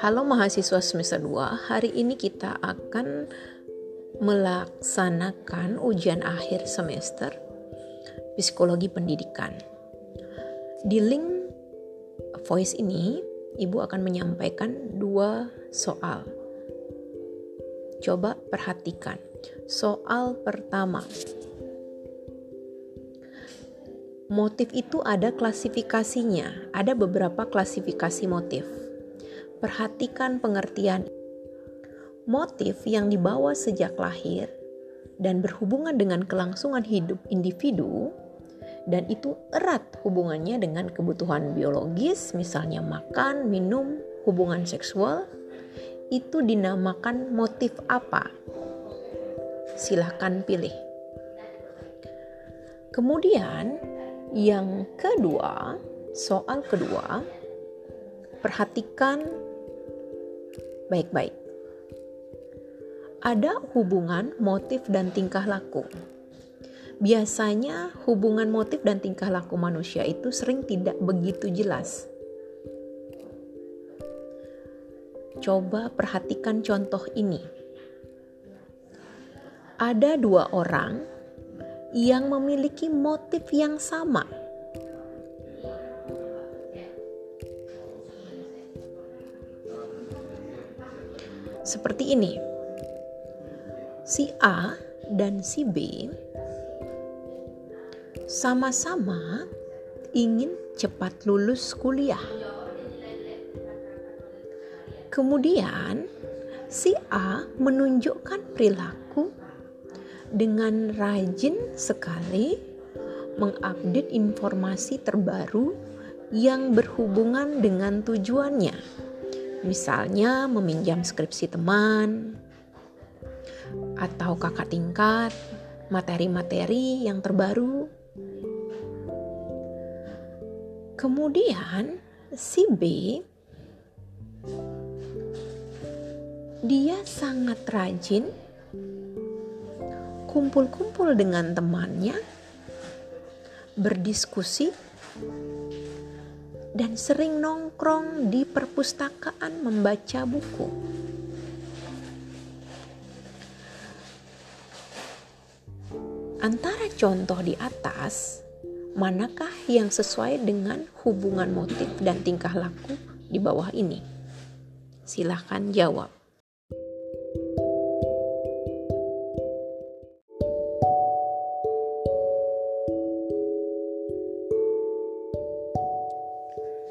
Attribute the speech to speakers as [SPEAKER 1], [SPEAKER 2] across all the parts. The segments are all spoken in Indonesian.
[SPEAKER 1] Halo mahasiswa semester 2, hari ini kita akan melaksanakan ujian akhir semester psikologi pendidikan. Di link voice ini, Ibu akan menyampaikan dua soal. Coba perhatikan. Soal pertama. Motif itu ada klasifikasinya, ada beberapa klasifikasi motif Perhatikan pengertian motif yang dibawa sejak lahir dan berhubungan dengan kelangsungan hidup individu dan itu erat hubungannya dengan kebutuhan biologis misalnya makan, minum, hubungan seksual itu dinamakan motif apa? Silahkan pilih. Kemudian yang kedua, soal kedua, perhatikan baik-baik. Ada hubungan motif dan tingkah laku. Biasanya hubungan motif dan tingkah laku manusia itu sering tidak begitu jelas. Coba perhatikan contoh ini. Ada dua orang yang memiliki motif yang sama seperti ini. Si A dan si B sama-sama ingin cepat lulus kuliah. Kemudian si A menunjukkan perilaku dengan rajin sekali mengupdate informasi terbaru yang berhubungan dengan tujuannya Misalnya meminjam skripsi teman atau kakak tingkat, materi-materi yang terbaru. Kemudian si B dia sangat rajin kumpul-kumpul dengan temannya, berdiskusi dan sering nongkrong di perpustakaan membaca buku. Antara contoh di atas, manakah yang sesuai dengan hubungan motif dan tingkah laku di bawah ini? Silahkan jawab.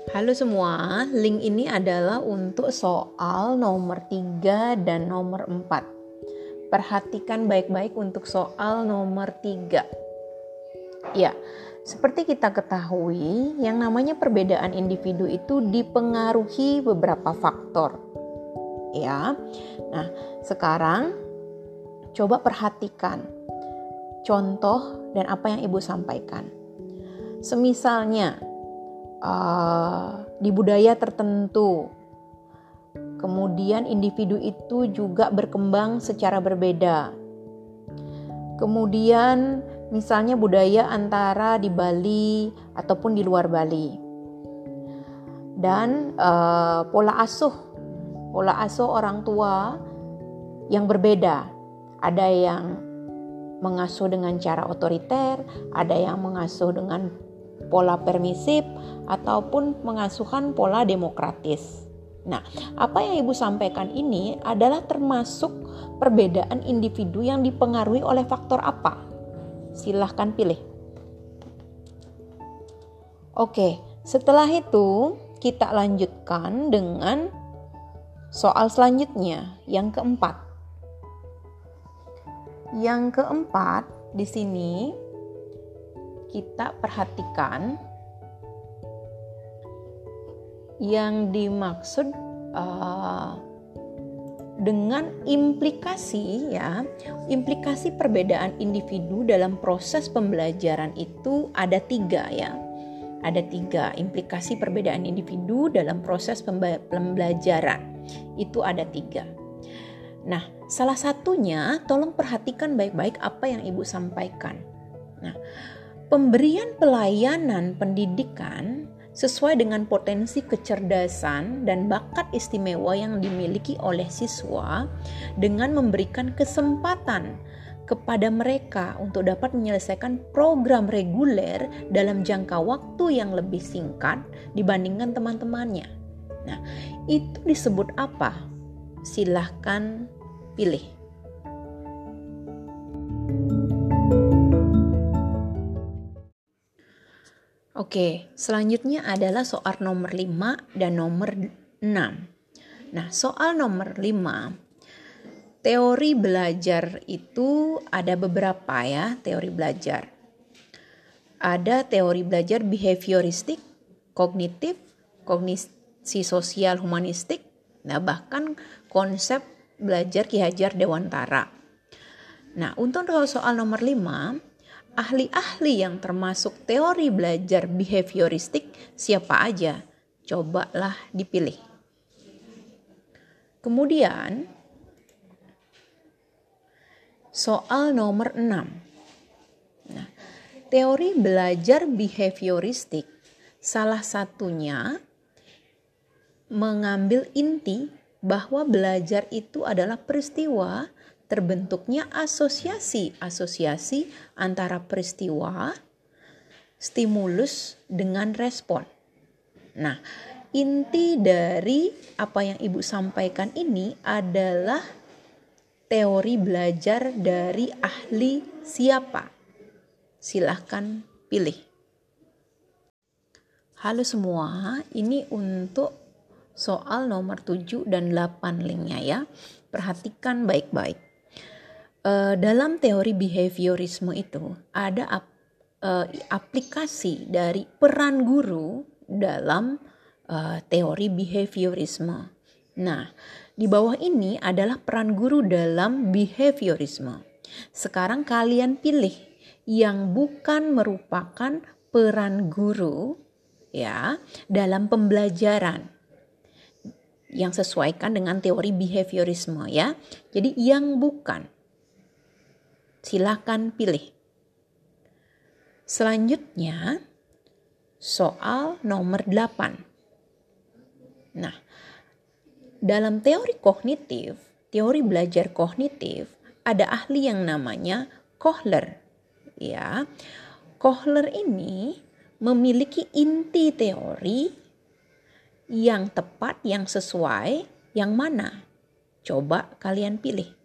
[SPEAKER 1] Halo semua, link ini adalah untuk soal nomor 3 dan nomor 4. Perhatikan baik-baik untuk soal nomor 3. Ya, seperti kita ketahui, yang namanya perbedaan individu itu dipengaruhi beberapa faktor. Ya. Nah, sekarang coba perhatikan contoh dan apa yang Ibu sampaikan. Semisalnya, uh, di budaya tertentu. Kemudian individu itu juga berkembang secara berbeda. Kemudian misalnya budaya antara di Bali ataupun di luar Bali. Dan uh, pola asuh, pola asuh orang tua yang berbeda. Ada yang mengasuh dengan cara otoriter, ada yang mengasuh dengan pola permisif ataupun pengasuhan pola demokratis. Nah, apa yang Ibu sampaikan ini adalah termasuk perbedaan individu yang dipengaruhi oleh faktor apa? Silahkan pilih. Oke, setelah itu kita lanjutkan dengan soal selanjutnya, yang keempat. Yang keempat di sini kita perhatikan yang dimaksud uh, dengan implikasi ya implikasi perbedaan individu dalam proses pembelajaran itu ada tiga ya. Ada tiga implikasi perbedaan individu dalam proses pembelajaran. Itu ada tiga. Nah salah satunya tolong perhatikan baik-baik apa yang ibu sampaikan. Nah Pemberian pelayanan pendidikan sesuai dengan potensi kecerdasan dan bakat istimewa yang dimiliki oleh siswa dengan memberikan kesempatan kepada mereka untuk dapat menyelesaikan program reguler dalam jangka waktu yang lebih singkat dibandingkan teman-temannya. Nah, itu disebut apa? Silahkan pilih. Oke, selanjutnya adalah soal nomor 5 dan nomor 6. Nah, soal nomor 5 teori belajar itu ada beberapa ya, teori belajar. Ada teori belajar behavioristik, kognitif, kognisi sosial humanistik, nah bahkan konsep belajar Ki Hajar Dewantara. Nah, untuk soal nomor 5, ahli-ahli yang termasuk teori belajar behavioristik siapa aja? Cobalah dipilih. Kemudian, soal nomor 6. Nah, teori belajar behavioristik salah satunya mengambil inti bahwa belajar itu adalah peristiwa terbentuknya asosiasi-asosiasi antara peristiwa, stimulus dengan respon. Nah, inti dari apa yang Ibu sampaikan ini adalah teori belajar dari ahli siapa? Silahkan pilih. Halo semua, ini untuk soal nomor 7 dan 8 linknya ya. Perhatikan baik-baik. Uh, dalam teori behaviorisme itu ada ap, uh, aplikasi dari peran guru dalam uh, teori behaviorisme. Nah, di bawah ini adalah peran guru dalam behaviorisme. Sekarang kalian pilih yang bukan merupakan peran guru ya dalam pembelajaran yang sesuaikan dengan teori behaviorisme ya. Jadi yang bukan silakan pilih. Selanjutnya soal nomor 8. Nah, dalam teori kognitif, teori belajar kognitif, ada ahli yang namanya Kohler. Ya. Kohler ini memiliki inti teori yang tepat, yang sesuai, yang mana? Coba kalian pilih.